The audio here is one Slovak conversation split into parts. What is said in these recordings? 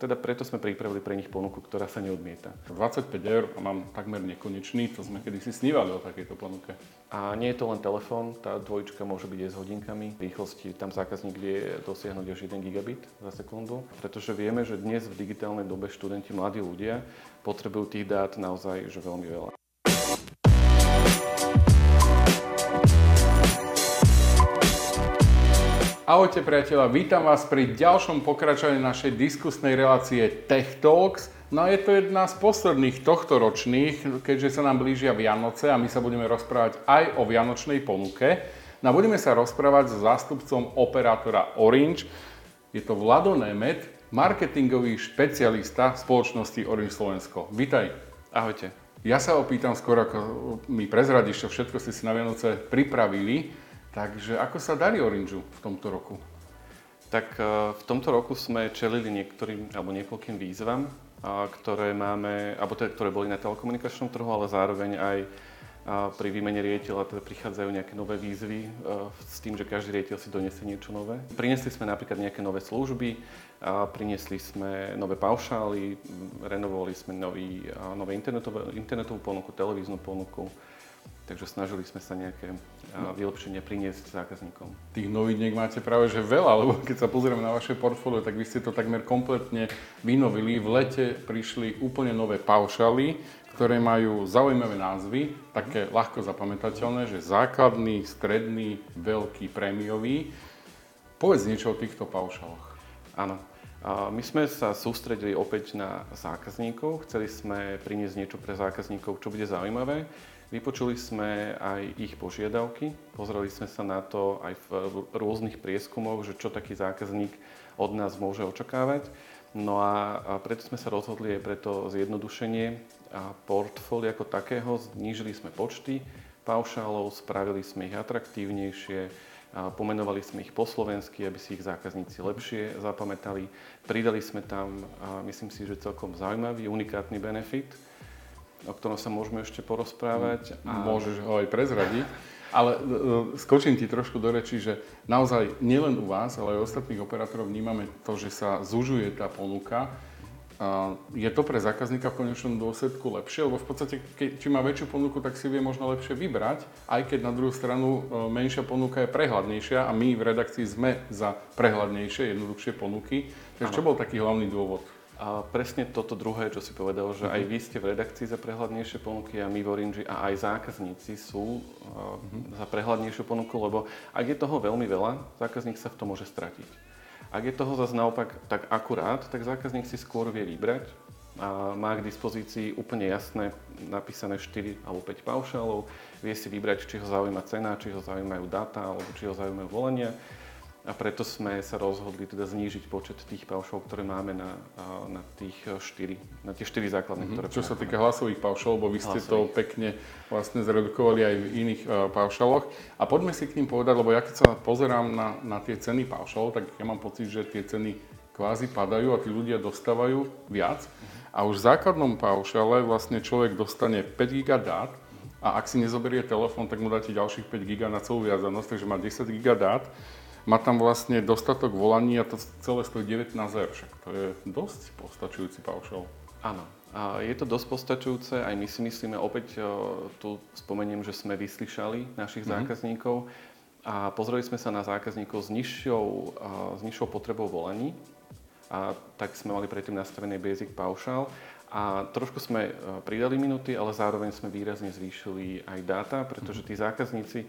teda preto sme pripravili pre nich ponuku, ktorá sa neodmieta. 25 eur a mám takmer nekonečný, to sme kedysi snívali o takejto ponuke. A nie je to len telefón, tá dvojčka môže byť aj s hodinkami. Rýchlosti tam zákazník vie dosiahnuť až 1 gigabit za sekundu, pretože vieme, že dnes v digitálnej dobe študenti, mladí ľudia potrebujú tých dát naozaj že veľmi veľa. Ahojte priateľa, vítam vás pri ďalšom pokračovaní našej diskusnej relácie Tech Talks. No a je to jedna z posledných tohto ročných, keďže sa nám blížia Vianoce a my sa budeme rozprávať aj o vianočnej ponuke. No a budeme sa rozprávať so zástupcom operátora Orange. Je to Vlado Nemet, marketingový špecialista spoločnosti Orange Slovensko. Vítaj. Ahojte. Ja sa opýtam skôr, ako mi prezradíš, čo všetko ste si na Vianoce pripravili. Takže ako sa darí Orangeu v tomto roku? Tak e, v tomto roku sme čelili niektorým alebo niekoľkým výzvam, ktoré máme, alebo teda, ktoré boli na telekomunikačnom trhu, ale zároveň aj pri výmene riaditeľa teda prichádzajú nejaké nové výzvy e, s tým, že každý riaditeľ si donesie niečo nové. Priniesli sme napríklad nejaké nové služby, priniesli sme nové paušály, renovovali sme nový, nové internetovú ponuku, televíznu ponuku, takže snažili sme sa nejaké vylepšenia priniesť zákazníkom. Tých noviniek máte práve že veľa, lebo keď sa pozrieme na vaše portfólio, tak vy ste to takmer kompletne vynovili. V lete prišli úplne nové paušaly, ktoré majú zaujímavé názvy, také ľahko zapamätateľné, že základný, stredný, veľký, prémiový. Povedz niečo o týchto paušaloch. Áno. My sme sa sústredili opäť na zákazníkov. Chceli sme priniesť niečo pre zákazníkov, čo bude zaujímavé. Vypočuli sme aj ich požiadavky, pozreli sme sa na to aj v rôznych prieskumoch, že čo taký zákazník od nás môže očakávať. No a, preto sme sa rozhodli aj preto zjednodušenie a portfólia ako takého. Znížili sme počty paušálov, spravili sme ich atraktívnejšie, pomenovali sme ich po slovensky, aby si ich zákazníci lepšie zapamätali. Pridali sme tam, myslím si, že celkom zaujímavý, unikátny benefit, o ktorom sa môžeme ešte porozprávať. A... Môžeš ho aj prezradiť. Ale uh, skočím ti trošku do reči, že naozaj nielen u vás, ale aj ostatných operátorov vnímame to, že sa zužuje tá ponuka. Je to pre zákazníka v konečnom dôsledku lepšie, lebo v podstate, keď, či má väčšiu ponuku, tak si vie možno lepšie vybrať, aj keď na druhú stranu uh, menšia ponuka je prehľadnejšia a my v redakcii sme za prehľadnejšie, jednoduchšie ponuky. Takže čo bol taký hlavný dôvod? A presne toto druhé, čo si povedal, že aj vy ste v redakcii za prehľadnejšie ponuky a my v Orange a aj zákazníci sú uh, za prehľadnejšiu ponuku, lebo ak je toho veľmi veľa, zákazník sa v tom môže stratiť. Ak je toho zase naopak tak akurát, tak zákazník si skôr vie vybrať a má k dispozícii úplne jasné napísané 4 alebo 5 paušálov, vie si vybrať, či ho zaujíma cena, či ho zaujímajú dáta alebo či ho zaujímajú volania a preto sme sa rozhodli teda znížiť počet tých paušov, ktoré máme na, na tých 4, na tie 4 základné, mm-hmm. ktoré Čo sa týka hlasových paušov, lebo vy ste hlasových. to pekne vlastne zredukovali aj v iných uh, paušaloch. A poďme si k ním povedať, lebo ja keď sa pozerám na, na tie ceny paušalov, tak ja mám pocit, že tie ceny kvázi padajú a tí ľudia dostávajú viac. Mm-hmm. A už v základnom paušale vlastne človek dostane 5 GB dát, a ak si nezoberie telefón, tak mu dáte ďalších 5 GB na celú viazanosť, takže má 10 GB dát má tam vlastne dostatok volaní a to celé stojí 19 eur, však to je dosť postačujúci paušal. Áno, je to dosť postačujúce, aj my si myslíme, opäť tu spomeniem, že sme vyslyšali našich mm-hmm. zákazníkov a pozreli sme sa na zákazníkov s nižšou, s nižšou potrebou volaní a tak sme mali predtým nastavený basic paušal a trošku sme pridali minuty, ale zároveň sme výrazne zvýšili aj dáta, pretože tí zákazníci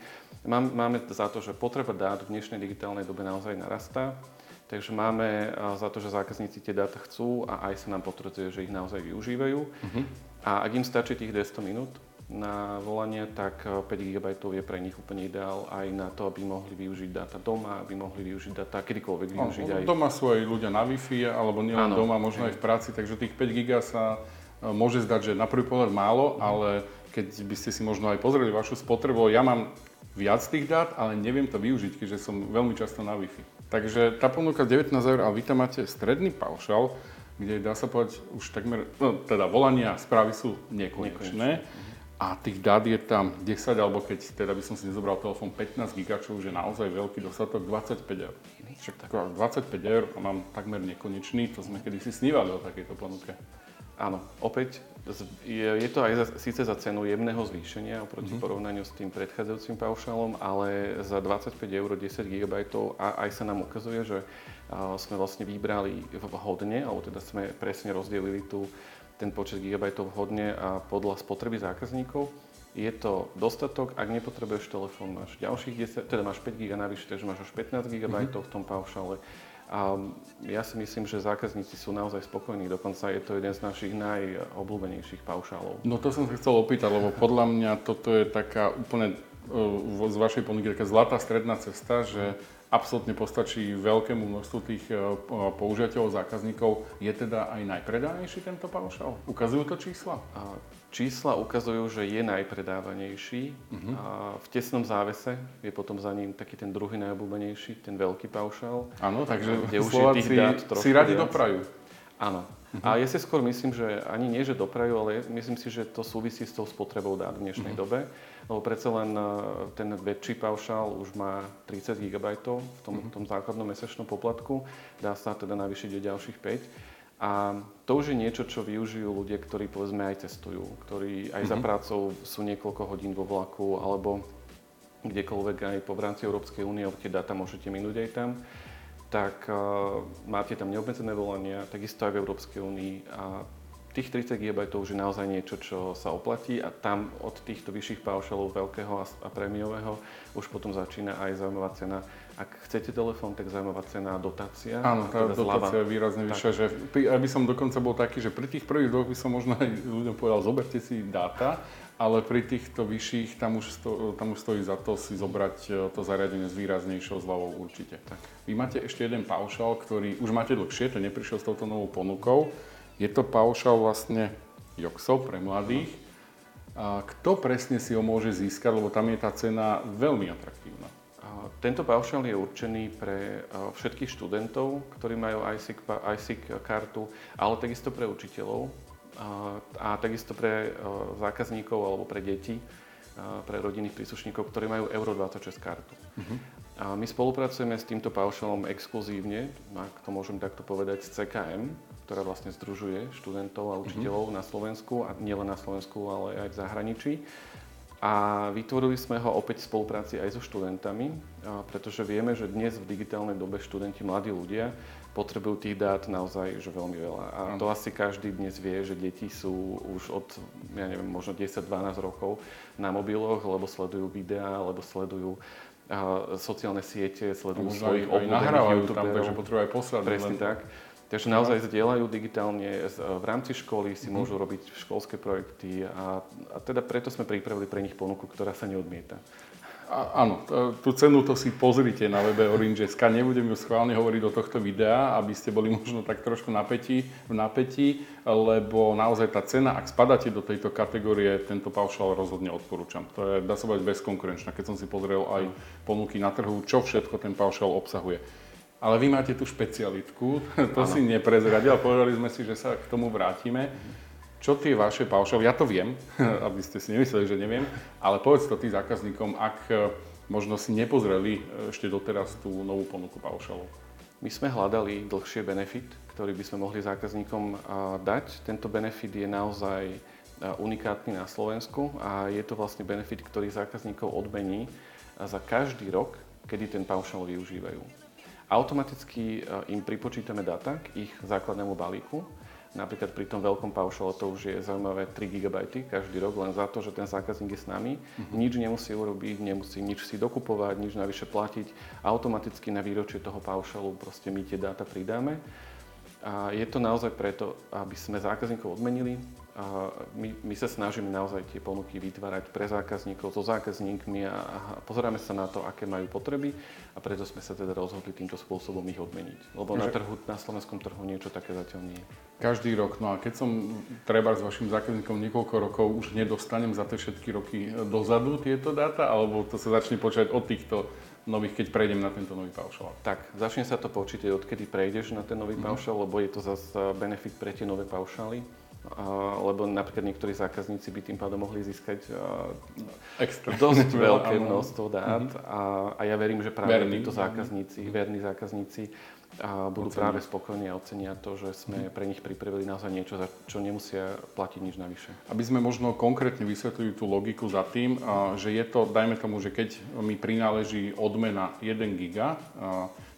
Máme za to, že potreba dát v dnešnej digitálnej dobe naozaj narastá, takže máme za to, že zákazníci tie dáta chcú a aj sa nám potvrdzuje, že ich naozaj využívajú. Uh-huh. A ak im stačí tých 200 minút na volanie, tak 5 GB je pre nich úplne ideál aj na to, aby mohli využiť dáta doma, aby mohli využiť dáta kedykoľvek využiť no, aj... Doma sú aj ľudia na Wi-Fi, alebo nielen doma, možno aj v práci, takže tých 5 GB sa e, môže zdať, že na prvý pohľad málo, uh-huh. ale keď by ste si možno aj pozreli vašu spotrebu, ja mám viac tých dát, ale neviem to využiť, keďže som veľmi často na Wi-Fi. Takže tá ponuka 19 eur a vy tam máte stredný paušal, kde dá sa povedať už takmer, no teda volania a správy sú nekonečné. A tých dát je tam 10, alebo keď teda by som si nezobral telefón 15 GB, čo už je naozaj veľký dostatok, 25 eur. Však 25 eur a mám takmer nekonečný, to sme kedysi snívali o takejto ponuke. Áno, opäť je, je to aj za, síce za cenu jemného zvýšenia oproti mm-hmm. porovnaniu s tým predchádzajúcim paušálom, ale za 25 eur 10 GB a aj sa nám ukazuje, že sme vlastne vybrali vhodne, alebo teda sme presne rozdelili tu ten počet gigabajtov vhodne a podľa spotreby zákazníkov. Je to dostatok, ak nepotrebuješ telefón, máš ďalších 10, teda máš 5 GB navyše, takže máš už 15 GB mm-hmm. v tom paušále a ja si myslím, že zákazníci sú naozaj spokojní, dokonca je to jeden z našich najobľúbenejších paušálov. No to som sa chcel opýtať, lebo podľa mňa toto je taká úplne e, z vašej ponuky taká zlatá stredná cesta, že absolútne postačí veľkému množstvu tých e, používateľov, zákazníkov. Je teda aj najpredanejší tento paušál? Ukazujú to čísla? Čísla ukazujú, že je najpredávanejší. Uh-huh. A v tesnom závese je potom za ním taký ten druhý najobľúbenejší, ten veľký paušál. Áno, takže kde už Slováci si radi doprajú. Áno. Uh-huh. A ja si skôr myslím, že ani nie, že doprajú, ale myslím si, že to súvisí s tou spotrebou dát v dnešnej uh-huh. dobe. Lebo predsa len e, ten väčší paušál už má 30 GB v tom, uh-huh. tom základnom mesačnom poplatku. Dá sa teda navýšiť o ďalších 5. A to už je niečo, čo využijú ľudia, ktorí povedzme aj cestujú, ktorí aj mm-hmm. za prácou sú niekoľko hodín vo vlaku alebo kdekoľvek aj po v rámci Európskej únie, tie dáta môžete minúť aj tam, tak uh, máte tam neobmedzené volania, takisto aj v Európskej únii a tých 30 GB už je naozaj niečo, čo sa oplatí a tam od týchto vyšších paušalov veľkého a prémiového už potom začína aj zaujímavá cena. Ak chcete telefón, tak zaujímavá cena dotácia. Áno, tá teda dotácia je výrazne vyššia. Že, aby som dokonca bol taký, že pri tých prvých dvoch by som možno aj ľuďom povedal, zoberte si dáta, ale pri týchto vyšších tam už, sto, tam už stojí za to si zobrať e, to zariadenie s výraznejšou zľavou určite. Tak. Vy máte ešte jeden paušal, ktorý už máte dlhšie, to neprišiel s touto novou ponukou. Je to paušal vlastne Joxo pre mladých. A kto presne si ho môže získať, lebo tam je tá cena veľmi atraktívna. Tento paušal je určený pre všetkých študentov, ktorí majú ISIC, ISIC kartu, ale takisto pre učiteľov a takisto pre zákazníkov alebo pre deti, pre rodinných príslušníkov, ktorí majú Euro 26 kartu. Uh-huh. A my spolupracujeme s týmto paušalom exkluzívne, ak to môžem takto povedať, s CKM, ktorá vlastne združuje študentov a učiteľov mm-hmm. na Slovensku a nielen na Slovensku, ale aj v zahraničí. A vytvorili sme ho opäť v spolupráci aj so študentami, pretože vieme, že dnes v digitálnej dobe študenti, mladí ľudia, potrebujú tých dát naozaj že veľmi veľa. A to asi každý dnes vie, že deti sú už od, ja neviem, možno 10-12 rokov na mobiloch, lebo sledujú videá, lebo sledujú sociálne siete, sledujú svojich obľúbených youtuberov. takže potrebujú aj poslať. Presne len... tak. Takže naozaj zdieľajú digitálne, v rámci školy si mm-hmm. môžu robiť školské projekty a, a teda preto sme pripravili pre nich ponuku, ktorá sa neodmieta. A, áno, tú cenu to si pozrite na webe Orange.sk. Nebudem ju schválne hovoriť do tohto videa, aby ste boli možno tak trošku napätí, v napätí, lebo naozaj tá cena, ak spadáte do tejto kategórie, tento paušal rozhodne odporúčam. To je, dá sa povedať, bezkonkurenčná. Keď som si pozrel aj ponuky na trhu, čo všetko ten paušal obsahuje. Ale vy máte tú špecialitku, to ano. si neprezradil, povedali sme si, že sa k tomu vrátime. Čo tie vaše paušaly, ja to viem, aby ste si nemysleli, že neviem, ale povedz to tým zákazníkom, ak e, možno si nepozreli e, ešte doteraz tú novú ponuku paušalov. My sme hľadali dlhšie benefit, ktorý by sme mohli zákazníkom dať. Tento benefit je naozaj unikátny na Slovensku a je to vlastne benefit, ktorý zákazníkov odmení za každý rok, kedy ten paušal využívajú. Automaticky eh, im pripočítame data k ich základnému balíku. Napríklad pri tom veľkom paušale to už je zaujímavé 3 GB každý rok len za to, že ten zákazník je s nami. Uh-huh. Nič nemusí urobiť, nemusí nič si dokupovať, nič navyše platiť. Automaticky na výročie toho paušalu proste my tie dáta pridáme. A je to naozaj preto, aby sme zákazníkov odmenili, my, my sa snažíme naozaj tie ponuky vytvárať pre zákazníkov, so zákazníkmi a, a pozeráme sa na to, aké majú potreby a preto sme sa teda rozhodli týmto spôsobom ich odmeniť. Lebo na, trhu, na slovenskom trhu niečo také zatiaľ nie je. Každý rok. No a keď som treba s vašim zákazníkom niekoľko rokov, už nedostanem za tie všetky roky dozadu tieto dáta, alebo to sa začne počať od týchto nových, keď prejdem na tento nový paušal? Tak, začne sa to počítať, odkedy prejdeš na ten nový mm-hmm. paušal, lebo je to zase benefit pre tie nové paušály lebo napríklad niektorí zákazníci by tým pádom mohli získať Extra. dosť veľké množstvo dát mm-hmm. a, a ja verím, že práve verní. títo zákazníci, mm-hmm. verní zákazníci a budú Ocenia. práve spokojní a ocenia to, že sme mm-hmm. pre nich pripravili naozaj niečo, za čo nemusia platiť nič navyše. Aby sme možno konkrétne vysvetlili tú logiku za tým, že je to, dajme tomu, že keď mi prináleží odmena 1 giga,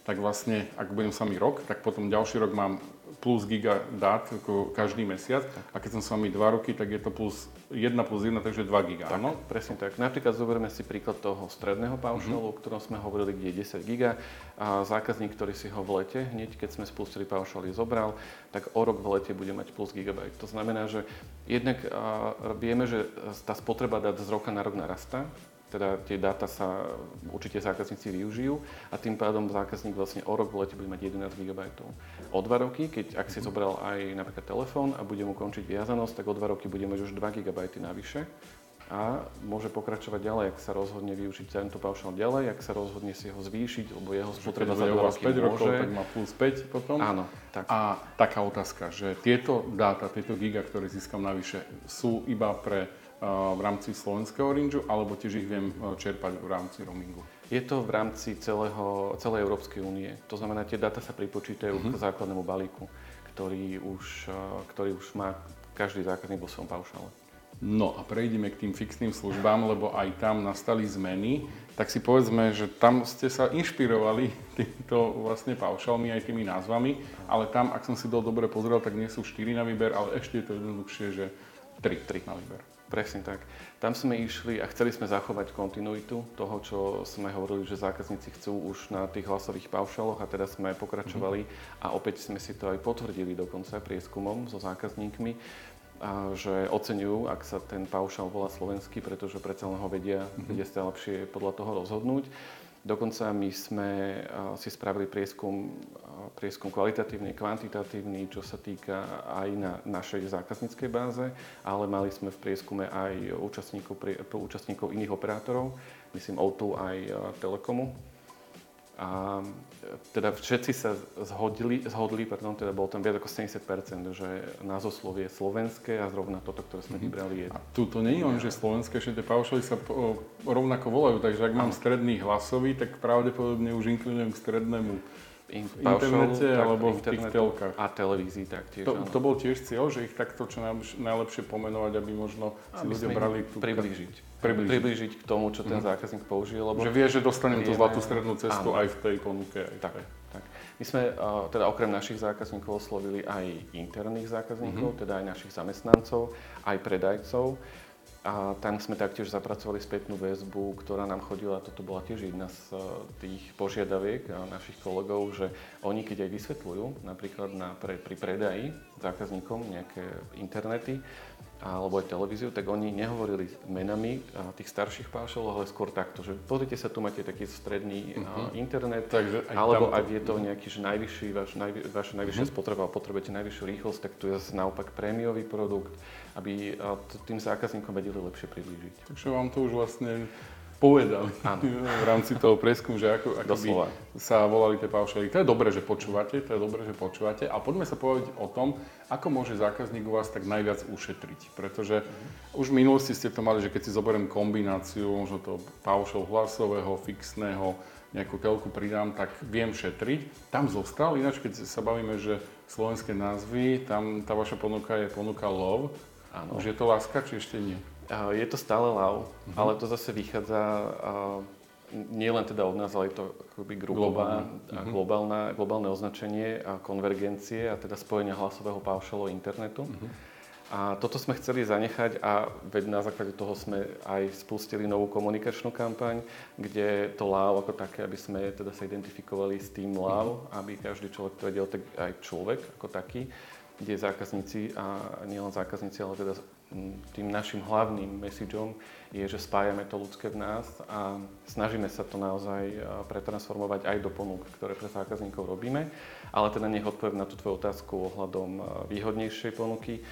tak vlastne, ak budem sami rok, tak potom ďalší rok mám plus giga dát každý mesiac. A keď som s vami 2 roky, tak je to plus 1 plus 1, takže 2 giga. Tak, áno? presne tak. Napríklad zoberieme si príklad toho stredného paušalu, mm-hmm. o ktorom sme hovorili, kde je 10 giga. A zákazník, ktorý si ho v lete, hneď keď sme spustili paušaly, zobral, tak o rok v lete bude mať plus gigabajt. To znamená, že jednak vieme, že tá spotreba dát z roka na rok narastá, teda tie dáta sa určite zákazníci využijú a tým pádom zákazník vlastne o rok v lete bude mať 11 GB. O dva roky, keď ak si zobral aj napríklad telefón a bude mu končiť viazanosť, tak o dva roky bude mať už 2 GB navyše a môže pokračovať ďalej, ak sa rozhodne využiť tento paušal ďalej, ak sa rozhodne si ho zvýšiť, lebo jeho spotreba za 2 roky 5 rokov, tak má plus 5 potom. Áno. Tak. A taká otázka, že tieto dáta, tieto giga, ktoré získam navyše, sú iba pre v rámci slovenského Orange, alebo tiež ich viem čerpať v rámci roamingu? Je to v rámci celého, celej Európskej únie. To znamená, tie dáta sa pripočítajú uh-huh. k základnému balíku, ktorý už, ktorý už má každý zákazník vo svojom paušále. No a prejdeme k tým fixným službám, lebo aj tam nastali zmeny. Tak si povedzme, že tam ste sa inšpirovali týmto vlastne paušalmi aj tými názvami, ale tam, ak som si to dobre pozrel, tak nie sú 4 na výber, ale ešte je to jednoduchšie, že 3, 3 na výber. Presne tak. Tam sme išli a chceli sme zachovať kontinuitu toho, čo sme hovorili, že zákazníci chcú už na tých hlasových paušaloch a teda sme pokračovali mm-hmm. a opäť sme si to aj potvrdili dokonca prieskumom so zákazníkmi, a že oceňujú, ak sa ten paušal volá slovenský, pretože predsa len ho vedia, mm-hmm. vedia sa lepšie podľa toho rozhodnúť. Dokonca my sme si spravili prieskum, prieskum kvalitatívny, kvantitatívny, čo sa týka aj na našej zákazníckej báze, ale mali sme v prieskume aj účastníkov, účastníkov iných operátorov, myslím O2 aj Telekomu a teda všetci sa zhodili, zhodli, pardon, teda bolo tam viac ako 70%, že názoslov je slovenské a zrovna toto, ktoré sme mm-hmm. vybrali je... A tu to nie je len, že slovenské, že tie paušaly sa po, rovnako volajú, takže ak mám stredný hlasový, tak pravdepodobne už inklinujem k strednému in, internete tak, alebo v tých telkách. A televízii taktiež. To, to bol tiež cieľ, že ich takto čo najlepšie pomenovať, aby možno si ľudia brali tú... Priblížiť približiť. približiť k tomu, čo ten mm. zákazník použije. Lebo že vie, že dostanem vieme, tú zlatú strednú cestu áno. aj v tej ponuke. Aj tak, tak. My sme uh, teda okrem našich zákazníkov oslovili aj interných zákazníkov, mm-hmm. teda aj našich zamestnancov, aj predajcov. A tam sme taktiež zapracovali spätnú väzbu, ktorá nám chodila, toto bola tiež jedna z tých požiadaviek našich kolegov, že oni keď aj vysvetľujú, napríklad na, pre, pri predaji zákazníkom nejaké internety, alebo aj televíziu, tak oni nehovorili menami tých starších pášov, ale skôr takto, že pozrite sa, tu máte taký stredný uh-huh. internet, Takže aj alebo ak je to nejaký že najvyšší, vaš, najvy, vaša najvyššia uh-huh. spotreba a potrebujete najvyššiu rýchlosť, tak tu je naopak prémiový produkt, aby tým zákazníkom vedeli lepšie priblížiť. Takže vám to už vlastne povedali v rámci toho preskumu, že ako, ako by sa volali tie paušaly. To je dobré, že počúvate, to je dobré, že počúvate. A poďme sa povedať o tom, ako môže zákazník u vás tak najviac ušetriť. Pretože mm-hmm. už v minulosti ste to mali, že keď si zoberiem kombináciu, možno to paušal hlasového, fixného, nejakú telku pridám, tak viem šetriť. Tam zostal, ináč keď sa bavíme, že slovenské názvy, tam tá vaša ponuka je ponuka love. Áno. Už je to láska, či ešte nie? Je to stále LAV, uh-huh. ale to zase vychádza nie len teda od nás, ale je to akoby grupová, uh-huh. globálna, globálne označenie a konvergencie a teda spojenia hlasového paušalu internetu. Uh-huh. A toto sme chceli zanechať a veď na základe toho sme aj spustili novú komunikačnú kampaň, kde to LAV ako také, aby sme teda sa identifikovali s tým uh-huh. aby každý človek to vedel, tak aj človek ako taký, kde zákazníci a nielen zákazníci, ale teda tým našim hlavným messageom je, že spájame to ľudské v nás a snažíme sa to naozaj pretransformovať aj do ponúk, ktoré pre zákazníkov robíme. Ale teda nech odpoviem na tú tvoju otázku ohľadom výhodnejšej ponuky.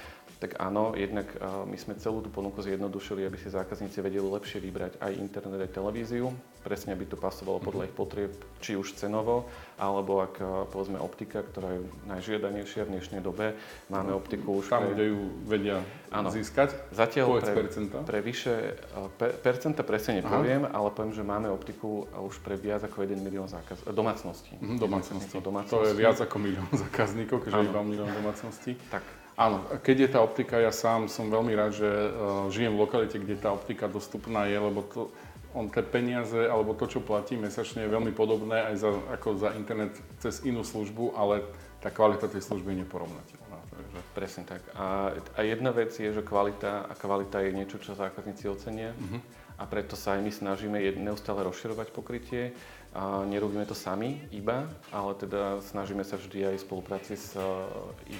Tak áno, jednak my sme celú tú ponuku zjednodušili, aby si zákazníci vedeli lepšie vybrať aj internet, aj televíziu. Presne, aby to pasovalo podľa ich potrieb, či už cenovo, alebo ak povedzme optika, ktorá je najžiadanejšia v dnešnej dobe. Máme optiku už... Tam, pre... kde ju vedia áno. získať? Zatiaľ pre, percenta. pre vyše... Per, percenta presne nepoviem, Aha. ale poviem, že máme optiku už pre viac ako 1 milión zákaz... domácností. Mhm, domácností. domácností. To je viac ako milión zákazníkov, keďže iba milión domácností. Tak. Áno, keď je tá optika, ja sám som veľmi rád, že uh, žijem v lokalite, kde tá optika dostupná je, lebo to, on tie peniaze alebo to, čo platí mesačne, je veľmi podobné aj za, ako za internet cez inú službu, ale tá kvalita tej služby je neporovnateľná. Takže... Presne tak. A, a jedna vec je, že kvalita a kvalita je niečo, čo zákazníci ocenia. Uh-huh. A preto sa aj my snažíme neustále rozširovať pokrytie a nerobíme to sami iba, ale teda snažíme sa vždy aj v spolupráci s uh,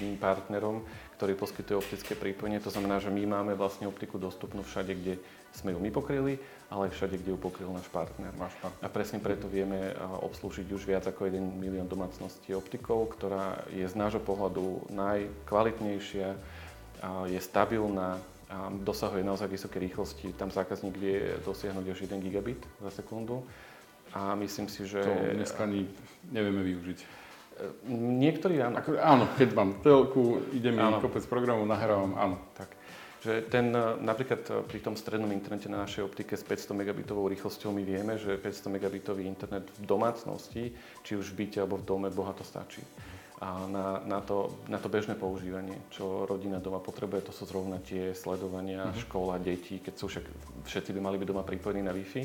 iným partnerom, ktorý poskytuje optické prípojenie. To znamená, že my máme vlastne optiku dostupnú všade, kde sme ju my pokryli, ale aj všade, kde ju pokryl náš partner. Náš partner. A presne preto vieme uh, obslúžiť už viac ako 1 milión domácností optikov, ktorá je z nášho pohľadu najkvalitnejšia, je stabilná, a dosahuje naozaj vysoké rýchlosti. Tam zákazník vie dosiahnuť až 1 gigabit za sekundu a myslím si, že... To dneska ani nevieme využiť. Niektorí áno. Ako, áno, keď mám telku, ide mi áno. kopec programov, nahrávam, áno. Tak. Že ten, napríklad pri tom strednom internete na našej optike s 500 megabitovou rýchlosťou my vieme, že 500 megabitový internet v domácnosti, či už v byte alebo v dome, boha to stačí. A na, na, to, na to bežné používanie, čo rodina doma potrebuje, to sú zrovna tie sledovania, mm-hmm. škola, deti, keď sú však všetci by mali byť doma pripojení na Wi-Fi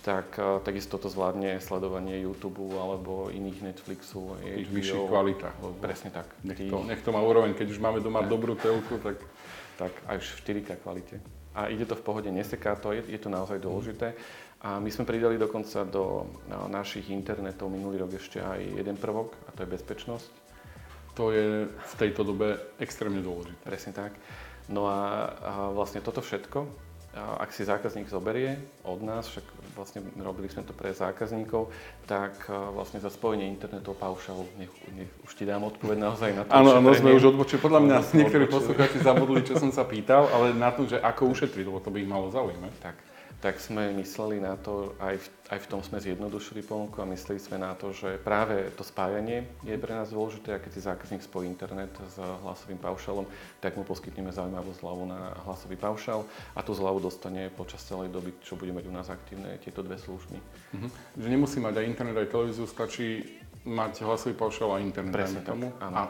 tak uh, takisto to zvládne sledovanie YouTube alebo iných Netflixu. V vyšších kvalitách. Presne tak. Nech to, nech to má úroveň, keď už máme doma tak. dobrú telku, tak... Tak aj v 4K kvalite. A ide to v pohode, neseká to, je, je to naozaj mhm. dôležité. A my sme pridali dokonca do no, našich internetov minulý rok ešte aj jeden prvok, a to je bezpečnosť. To je v tejto dobe extrémne dôležité. Presne tak. No a, a vlastne toto všetko ak si zákazník zoberie od nás, však vlastne robili sme to pre zákazníkov, tak vlastne za spojenie internetov paušal, nech, nech už ti dám odpoveď naozaj na to, Áno, áno, sme už odbočili. Podľa mňa niektorí poslucháči zabudli, čo som sa pýtal, ale na to, že ako ušetriť, lebo to by ich malo zaujímať. Tak tak sme mysleli na to, aj v, aj v tom sme zjednodušili ponuku a mysleli sme na to, že práve to spájanie je pre nás dôležité a keď si zákazník spojí internet s hlasovým paušalom, tak mu poskytneme zaujímavú zľavu na hlasový paušal a tú zľavu dostane počas celej doby, čo bude mať u nás aktívne tieto dve služby. Mhm. Že nemusí mať aj internet, aj televíziu, stačí mať hlasový paušal a internet. Presne tomu. Áno. A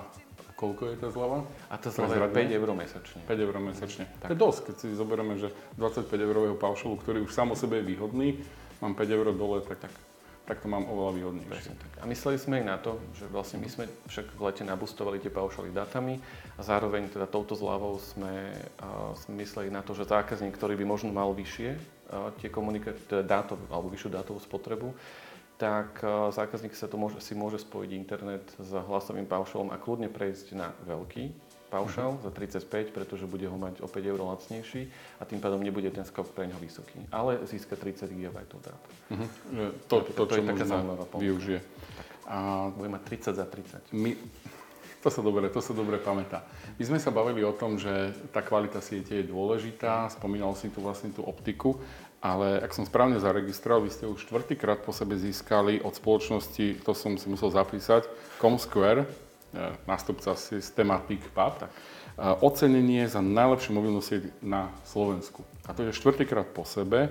Koľko je tá zľava? A tá zľava je 5 eur mesačne. 5 eur mesačne. Tak. To je dosť, keď si zoberieme, že 25 eurového paušalu, ktorý už sám o sebe je výhodný, mám 5 eur dole, tak, tak, tak to mám oveľa výhodnejšie. A mysleli sme aj na to, že vlastne my sme však v lete nabustovali tie paušaly datami a zároveň teda touto zľavou sme, uh, sme mysleli na to, že zákazník, ktorý by možno mal vyššie uh, tie komunikácie, teda dáto, alebo vyššiu dátovú spotrebu, tak e, zákazník sa to môže, si môže spojiť internet s hlasovým paušalom a kľudne prejsť na veľký paušal uh-huh. za 35, pretože bude ho mať o 5 eur lacnejší a tým pádom nebude ten skok pre neho vysoký. Ale získa 30 GB dát. Uh-huh. To, to, to, to, čo je taká zaujímavá využije. A bude mať 30 za 30. My, to sa dobre, to sa dobre pamätá. My sme sa bavili o tom, že tá kvalita siete je dôležitá, spomínal si tu vlastne tú optiku ale ak som správne zaregistroval, vy ste už štvrtýkrát po sebe získali od spoločnosti, to som si musel zapísať, Comsquare, e, nástupca Systematic Pub, tak. E, ocenenie za najlepšiu mobilnú sieť na Slovensku. A to je štvrtýkrát po sebe.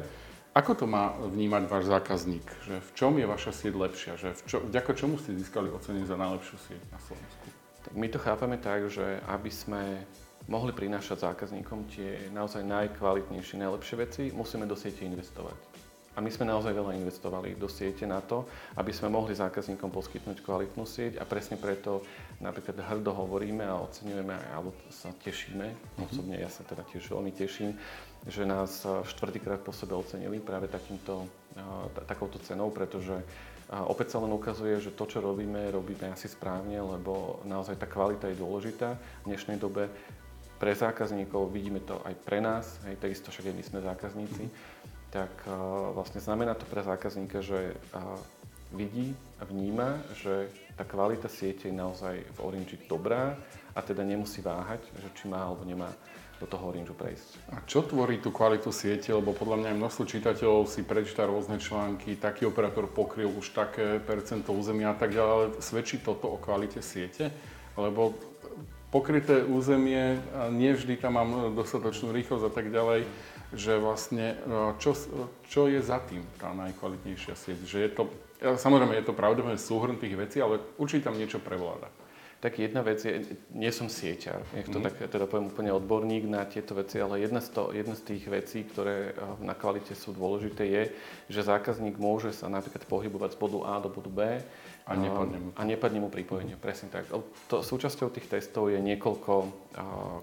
Ako to má vnímať váš zákazník? Že v čom je vaša sieť lepšia? Že v čo, vďaka čomu ste získali ocenenie za najlepšiu sieť na Slovensku? Tak my to chápame tak, že aby sme mohli prinášať zákazníkom tie naozaj najkvalitnejšie, najlepšie veci, musíme do siete investovať. A my sme naozaj veľa investovali do siete na to, aby sme mohli zákazníkom poskytnúť kvalitnú sieť a presne preto napríklad hrdo hovoríme a oceňujeme alebo sa tešíme, mm-hmm. osobne ja sa teda tiež veľmi teším, že nás štvrtýkrát po sebe ocenili práve takýmto, t- takouto cenou, pretože a opäť sa len ukazuje, že to, čo robíme, robíme asi správne, lebo naozaj tá kvalita je dôležitá. V dnešnej dobe pre zákazníkov, vidíme to aj pre nás, hej, takisto však aj my sme zákazníci, tak uh, vlastne znamená to pre zákazníka, že uh, vidí a vníma, že tá kvalita siete je naozaj v Orange dobrá a teda nemusí váhať, že či má alebo nemá do toho range prejsť. A čo tvorí tú kvalitu siete? Lebo podľa mňa aj množstvo čitateľov si prečíta rôzne články, taký operátor pokryl už také percento územia a tak ďalej, ale svedčí toto o kvalite siete? Lebo pokryté územie, nie vždy tam mám dostatočnú rýchlosť a tak ďalej, že vlastne čo, čo je za tým tá najkvalitnejšia sieť? Že je to, samozrejme je to pravdepodobne súhrn tých vecí, ale určite tam niečo prevláda. Tak jedna vec je, nie som sieťar, nech to mm. tak teda poviem úplne odborník na tieto veci, ale jedna z, to, jedna z tých vecí, ktoré na kvalite sú dôležité, je, že zákazník môže sa napríklad pohybovať z bodu A do bodu B a nepadne mu, a nepadne mu pripojenie, mm. presne tak. To, súčasťou tých testov je niekoľko uh,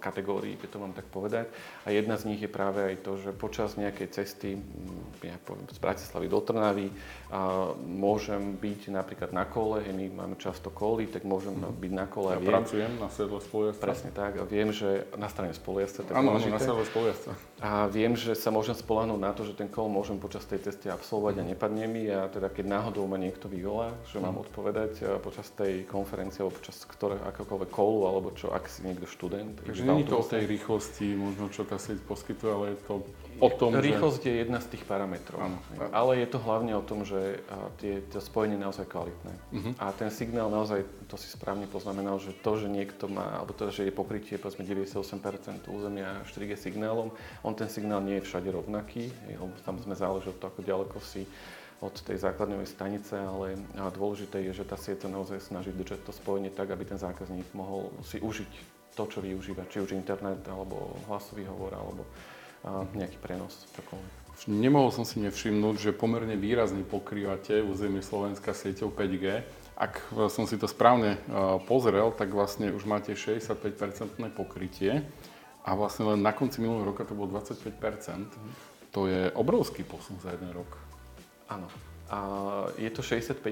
kategórií, keď to mám tak povedať. A jedna z nich je práve aj to, že počas nejakej cesty, mm, ja poviem, z Bratislavy do Trnavy, uh, môžem byť napríklad na kole, hej, my máme často koly, tak môžem mm. byť na kole. Ja viem, pracujem na sedle spolujazca. Presne tak. A viem, že na strane spolujazca. Áno, na sedle spolujazca. A viem, že sa môžem spolahnúť na to, že ten kol môžem počas tej cesty absolvovať mm. a nepadne mi. A teda keď náhodou ma niekto vyvolá, že mám mm odpovedať eh, počas tej konferencie alebo počas ktoré, akokoľvek kolu alebo čo, ak si niekto študent. Takže nie je to o tej rýchlosti, možno čo tá sieť poskytuje, ale je to o tom, Rýchlosť že... je jedna z tých parametrov. Áno. Ale je to hlavne o tom, že tie, to spojenie je naozaj kvalitné. Uh-huh. A ten signál naozaj, to si správne poznamenal, že to, že niekto má, alebo to, že je pokrytie povedzme 98% územia 4G signálom, on ten signál nie je všade rovnaký, tam sme záleží od toho, ako ďaleko si od tej základňovej stanice, ale dôležité je, že tá sieť sa naozaj snaží držať to spojenie tak, aby ten zákazník mohol si užiť to, čo využíva, či už internet, alebo hlasový hovor, alebo nejaký prenos, čokoľvek. Nemohol som si nevšimnúť, že pomerne výrazne pokrývate územie Slovenska sieťou 5G. Ak som si to správne pozrel, tak vlastne už máte 65% pokrytie a vlastne len na konci minulého roka to bolo 25%. To je obrovský posun za jeden rok. Áno. A je to 65,5.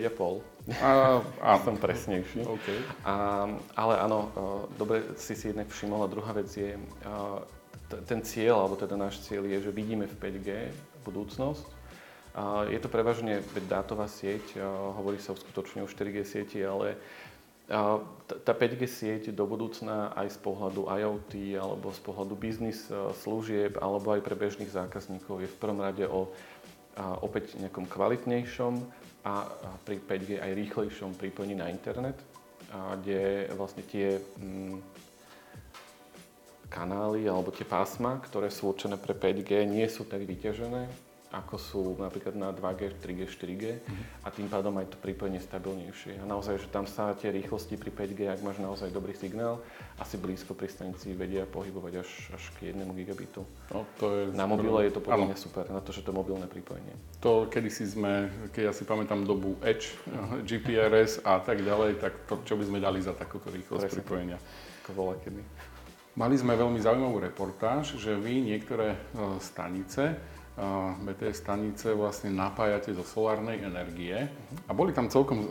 A, a som presnejší. Okay. A, ale áno, dobre si si jednak všimol. A druhá vec je, ten cieľ, alebo teda náš cieľ je, že vidíme v 5G budúcnosť. Je to prevažne dátová sieť, hovorí sa o skutočne o 4G sieti, ale tá 5G sieť do budúcna aj z pohľadu IoT alebo z pohľadu biznis služieb alebo aj pre bežných zákazníkov je v prvom rade o a opäť nejakom kvalitnejšom a pri 5G aj rýchlejšom pripojení na internet, kde vlastne tie mm, kanály alebo tie pásma, ktoré sú určené pre 5G, nie sú tak vyťažené ako sú napríklad na 2G, 3G, 4G mm-hmm. a tým pádom aj to pripojenie stabilnejšie. A naozaj, že tam sa tie rýchlosti pri 5G, ak máš naozaj dobrý signál, asi blízko pri stanici vedia pohybovať až, až k 1 gigabitu. No, to je na mobile je to podľa mňa super, na to, že to mobilné pripojenie. To kedysi sme, keď ja si pamätám dobu Edge, GPRS a tak ďalej, tak to, čo by sme dali za takúto rýchlosť Presne. pripojenia. Ako bola kedy. Mali sme veľmi zaujímavú reportáž, že vy niektoré e, stanice BTS stanice vlastne napájate zo solárnej energie. A boli tam celkom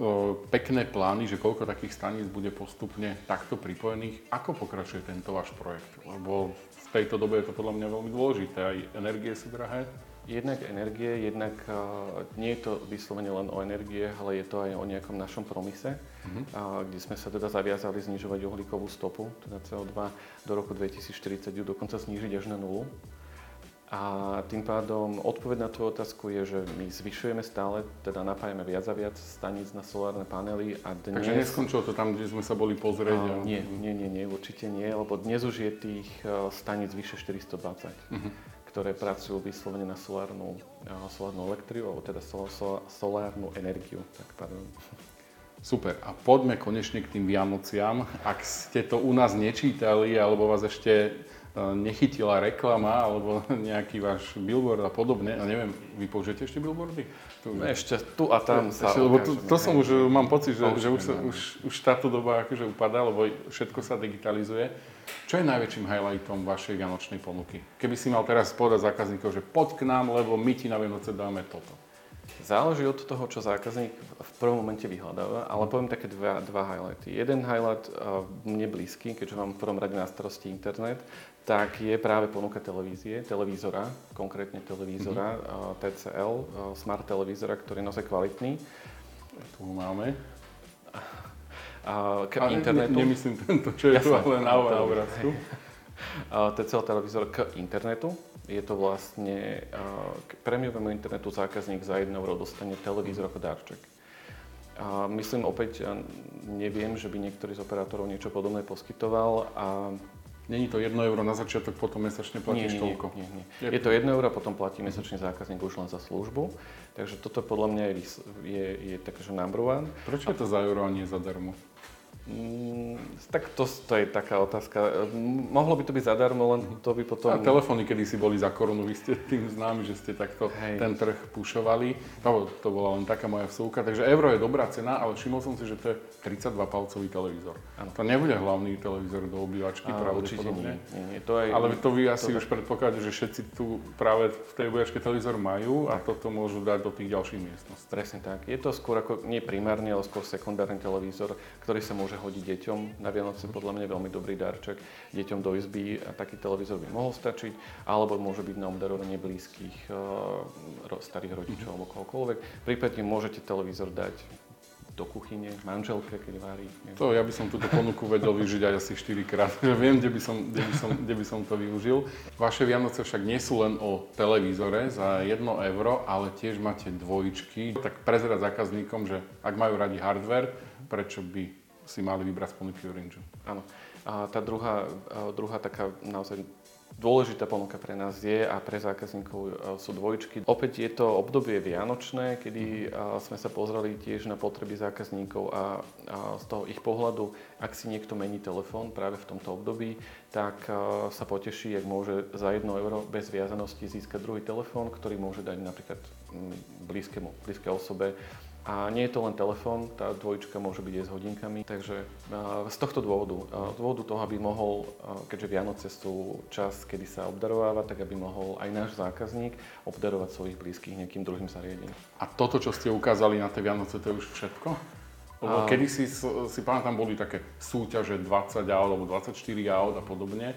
pekné plány, že koľko takých staníc bude postupne takto pripojených. Ako pokračuje tento váš projekt? Lebo v tejto dobe je to podľa mňa veľmi dôležité. Aj energie sú drahé. Jednak energie, jednak uh, nie je to vyslovene len o energie, ale je to aj o nejakom našom promise, uh-huh. uh, kde sme sa teda zaviazali znižovať uhlíkovú stopu, teda CO2 do roku 2040 ju dokonca znížiť až na nulu. A tým pádom odpoveď na tú otázku je, že my zvyšujeme stále, teda napájame viac a viac staníc na solárne panely a dnes... Takže neskončilo to tam, kde sme sa boli pozrieť? A... Nie, nie, nie, nie, určite nie, lebo dnes už je tých e, staníc vyše 420, uh-huh. Mhm. ktoré pracujú vyslovene na solárnu, e, solárnu elektriu, alebo teda sol, sol, solárnu energiu. Tak pardon. Super. A poďme konečne k tým Vianociam. Ak ste to u nás nečítali, alebo vás ešte nechytila reklama alebo nejaký váš billboard a podobne. A neviem, vy použijete ešte billboardy? Tu, no ešte tu a tam sa ešte, lebo to, to som už, mám pocit, že, že už, sa, už, už táto doba akože upadá, lebo všetko sa digitalizuje. Čo je najväčším highlightom vašej vianočnej ponuky? Keby si mal teraz povedať zákazníkov, že poď k nám, lebo my ti na Vianoce dáme toto. Záleží od toho, čo zákazník v prvom momente vyhľadáva, ale poviem také dva, dva highlighty. Jeden highlight uh, mne blízky, keďže mám v prvom rade na starosti internet, tak je práve ponuka televízie, televízora, konkrétne televízora mm-hmm. TCL, smart televízora, ktorý je naozaj kvalitný. Tu máme. k a internetu. Ne, nemyslím tento, čo je tu ale na obrázku. Celý televízor k internetu. Je to vlastne, k prémiovému internetu zákazník za 1 euro dostane televízor ako darček. A myslím opäť, neviem, že by niektorý z operátorov niečo podobné poskytoval a Není to 1 euro na začiatok, potom mesačne platíš nie, nie, toľko? Nie, nie. Je to 1 euro, potom platí mesačne zákazník už len za službu. Takže toto podľa mňa je, je, je také, že number one. Prečo je to za euro a nie zadarmo? Mm, tak to, to je taká otázka. Mohlo by to byť zadarmo, len to by potom... A telefóny kedy si boli za korunu, vy ste tým známi, že ste takto Hej. ten trh pušovali. No, to bola len taká moja vsúka. Takže euro je dobrá cena, ale všimol som si, že to je 32 palcový televízor. Ano. To nebude hlavný televízor do obývačky pravdepodobne. Nie, nie, to je, ale to vy asi to už predpokladáte, že všetci tu práve v tej obývačke televízor majú a toto môžu dať do tých ďalších miestností. Presne tak. Je to skôr ako, nie primárny, ale skôr sekundárny televízor, ktorý sa môže môže hodiť deťom. Na Vianoce podľa mňa veľmi dobrý darček. Deťom do izby taký televízor by mohol stačiť, alebo môže byť na obdarovanie blízkych, uh, starých rodičov alebo kohokoľvek. Prípadne môžete televízor dať do kuchyne, manželke, keď varí. To ja by som túto ponuku vedel využiť aj asi 4 krát. Viem, kde by, som, kde, by som, kde by som to využil. Vaše Vianoce však nie sú len o televízore za 1 euro, ale tiež máte dvojičky. Tak prezerať zákazníkom, že ak majú radi hardware, prečo by si mali vybrať z ponuky Orange. Áno. A tá druhá, druhá taká naozaj dôležitá ponuka pre nás je a pre zákazníkov e, sú dvojčky. Opäť je to obdobie vianočné, kedy e, sme sa pozreli tiež na potreby zákazníkov a, z toho ich pohľadu, ak si niekto mení telefón práve v tomto období, tak e, sa poteší, ak môže za 1 euro bez viazanosti získať druhý telefón, ktorý môže dať napríklad blízkemu, blízkej osobe a nie je to len telefón, tá dvojčka môže byť aj s hodinkami, takže z tohto dôvodu, z dôvodu toho, aby mohol, keďže Vianoce sú čas, kedy sa obdarováva, tak aby mohol aj náš zákazník obdarovať svojich blízkych nejakým druhým zariadením. A toto, čo ste ukázali na tie Vianoce, to je už všetko? Lebo a... kedy si, si pamätám, boli také súťaže 20 aut alebo 24 aut a podobne.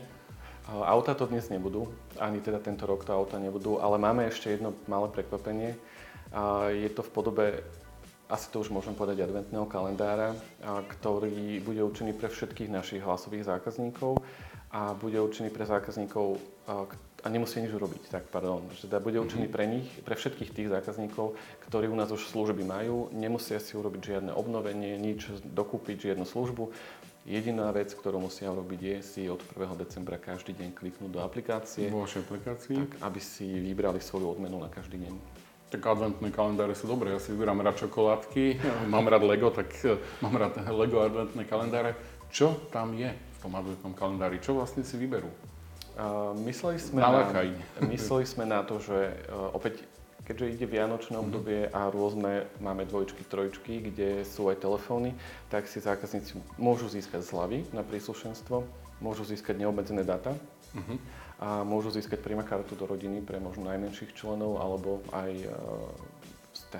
Auta to dnes nebudú, ani teda tento rok to auta nebudú, ale máme ešte jedno malé prekvapenie. Je to v podobe asi to už môžem povedať, adventného kalendára, ktorý bude určený pre všetkých našich hlasových zákazníkov a bude určený pre zákazníkov, a nemusí nič urobiť, tak pardon, že teda bude určený mhm. pre nich, pre všetkých tých zákazníkov, ktorí u nás už služby majú, nemusia si urobiť žiadne obnovenie, nič dokúpiť, žiadnu službu. Jediná vec, ktorú musia urobiť, je si od 1. decembra každý deň kliknúť do aplikácie. Vo vašej aplikácii. Tak, aby si vybrali svoju odmenu na každý deň. Tak adventné kalendáre sú dobré, ja si vyberám rád čokoládky, mám rád Lego, tak eh, mám rád Lego adventné kalendáre. Čo tam je v tom adventnom kalendári? Čo vlastne si vyberú? Uh, mysleli, sme na, mysleli sme na to, že uh, opäť keďže ide vianočné mhm. obdobie a rôzne máme dvojčky, trojčky, kde sú aj telefóny, tak si zákazníci môžu získať zľavy na príslušenstvo, môžu získať neobmedzené dáta. Uh-huh a môžu získať prima kartu do rodiny pre možno najmenších členov alebo aj e,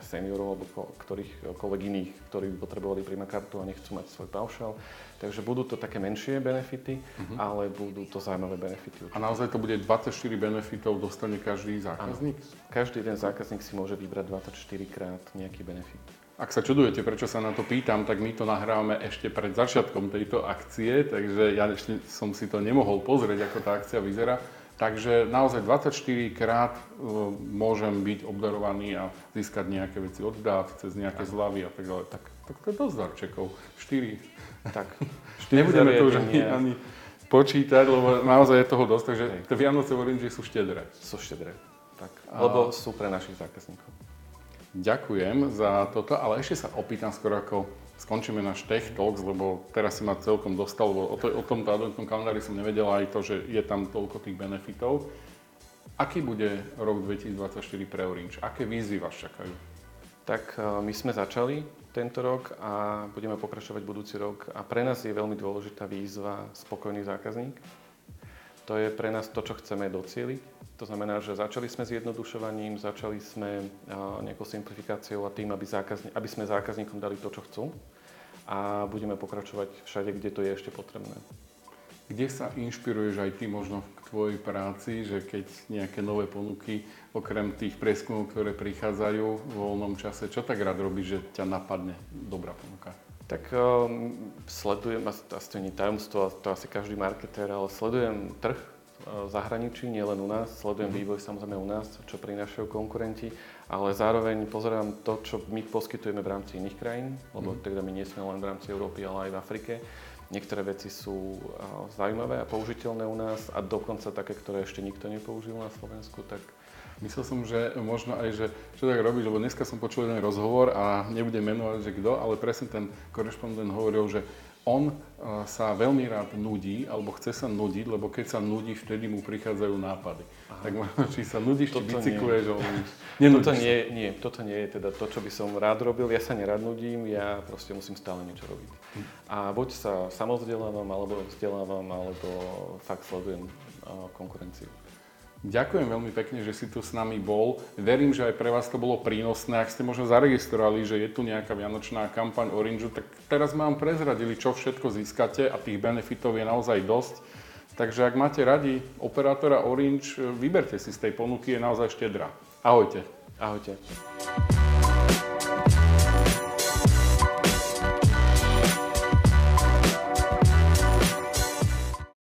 seniorov alebo ktorýchkoľvek iných, ktorí by potrebovali prima kartu a nechcú mať svoj paušal. Takže budú to také menšie benefity, uh-huh. ale budú to zaujímavé benefity. A naozaj to bude 24 benefitov dostane každý zákazník? Ano. Každý jeden zákazník si môže vybrať 24 krát nejaký benefit. Ak sa čudujete, prečo sa na to pýtam, tak my to nahrávame ešte pred začiatkom tejto akcie, takže ja ešte som si to nemohol pozrieť, ako tá akcia vyzerá. Takže naozaj 24 krát uh, môžem byť obdarovaný a získať nejaké veci od dát, cez nejaké zľavy a tak ďalej. Tak, tak to je dosť darčekov. 4. Tak. 4 Nebudeme to už ani, ani počítať, lebo naozaj je toho dosť. Takže Vianoce v Orange sú štedré. Sú štedré. Tak. Lebo sú pre našich zákazníkov. Ďakujem za toto, ale ešte sa opýtam skoro ako skončíme náš Tech Talks, lebo teraz si ma celkom dostal, lebo o, to, o tomto adventnom kalendári som nevedel aj to, že je tam toľko tých benefitov. Aký bude rok 2024 pre Orange? Aké výzvy vás čakajú? Tak e, my sme začali tento rok a budeme pokračovať budúci rok. A pre nás je veľmi dôležitá výzva spokojný zákazník. To je pre nás to, čo chceme docieliť to znamená, že začali sme s jednodušovaním, začali sme nejakou simplifikáciou a tým, aby, zákazní, aby sme zákazníkom dali to, čo chcú a budeme pokračovať všade, kde to je ešte potrebné. Kde sa inšpiruješ aj ty možno k tvojej práci, že keď nejaké nové ponuky, okrem tých prieskumov, ktoré prichádzajú v voľnom čase, čo tak rád robíš, že ťa napadne dobrá ponuka? Tak um, sledujem, asi to nie tajomstvo, to asi každý marketér, ale sledujem trh v zahraničí, nielen u nás. Sledujem mm-hmm. vývoj samozrejme u nás, čo prinášajú konkurenti, ale zároveň pozerám to, čo my poskytujeme v rámci iných krajín, lebo mm-hmm. teda my nie sme len v rámci Európy, ale aj v Afrike. Niektoré veci sú zaujímavé a použiteľné u nás a dokonca také, ktoré ešte nikto nepoužil na Slovensku, tak Myslel som, že možno aj, že čo tak robíš, lebo dneska som počul jeden rozhovor a nebudem menovať, že kto, ale presne ten korešpondent hovoril, že on sa veľmi rád nudí, alebo chce sa nudiť, lebo keď sa nudí, vtedy mu prichádzajú nápady. Aha. Tak či sa nudíš, či bicykluješ, alebo toto nie, nie, toto nie je teda to, čo by som rád robil. Ja sa nerad nudím, ja proste musím stále niečo robiť. Hm. A buď sa samozdelávam, alebo vzdelávam, alebo fakt sledujem konkurenciu. Ďakujem veľmi pekne, že si tu s nami bol. Verím, že aj pre vás to bolo prínosné. Ak ste možno zaregistrovali, že je tu nejaká vianočná kampaň Orange, tak teraz vám prezradili, čo všetko získate a tých benefitov je naozaj dosť. Takže ak máte radi operátora Orange, vyberte si z tej ponuky, je naozaj štedrá. Ahojte. Ahojte.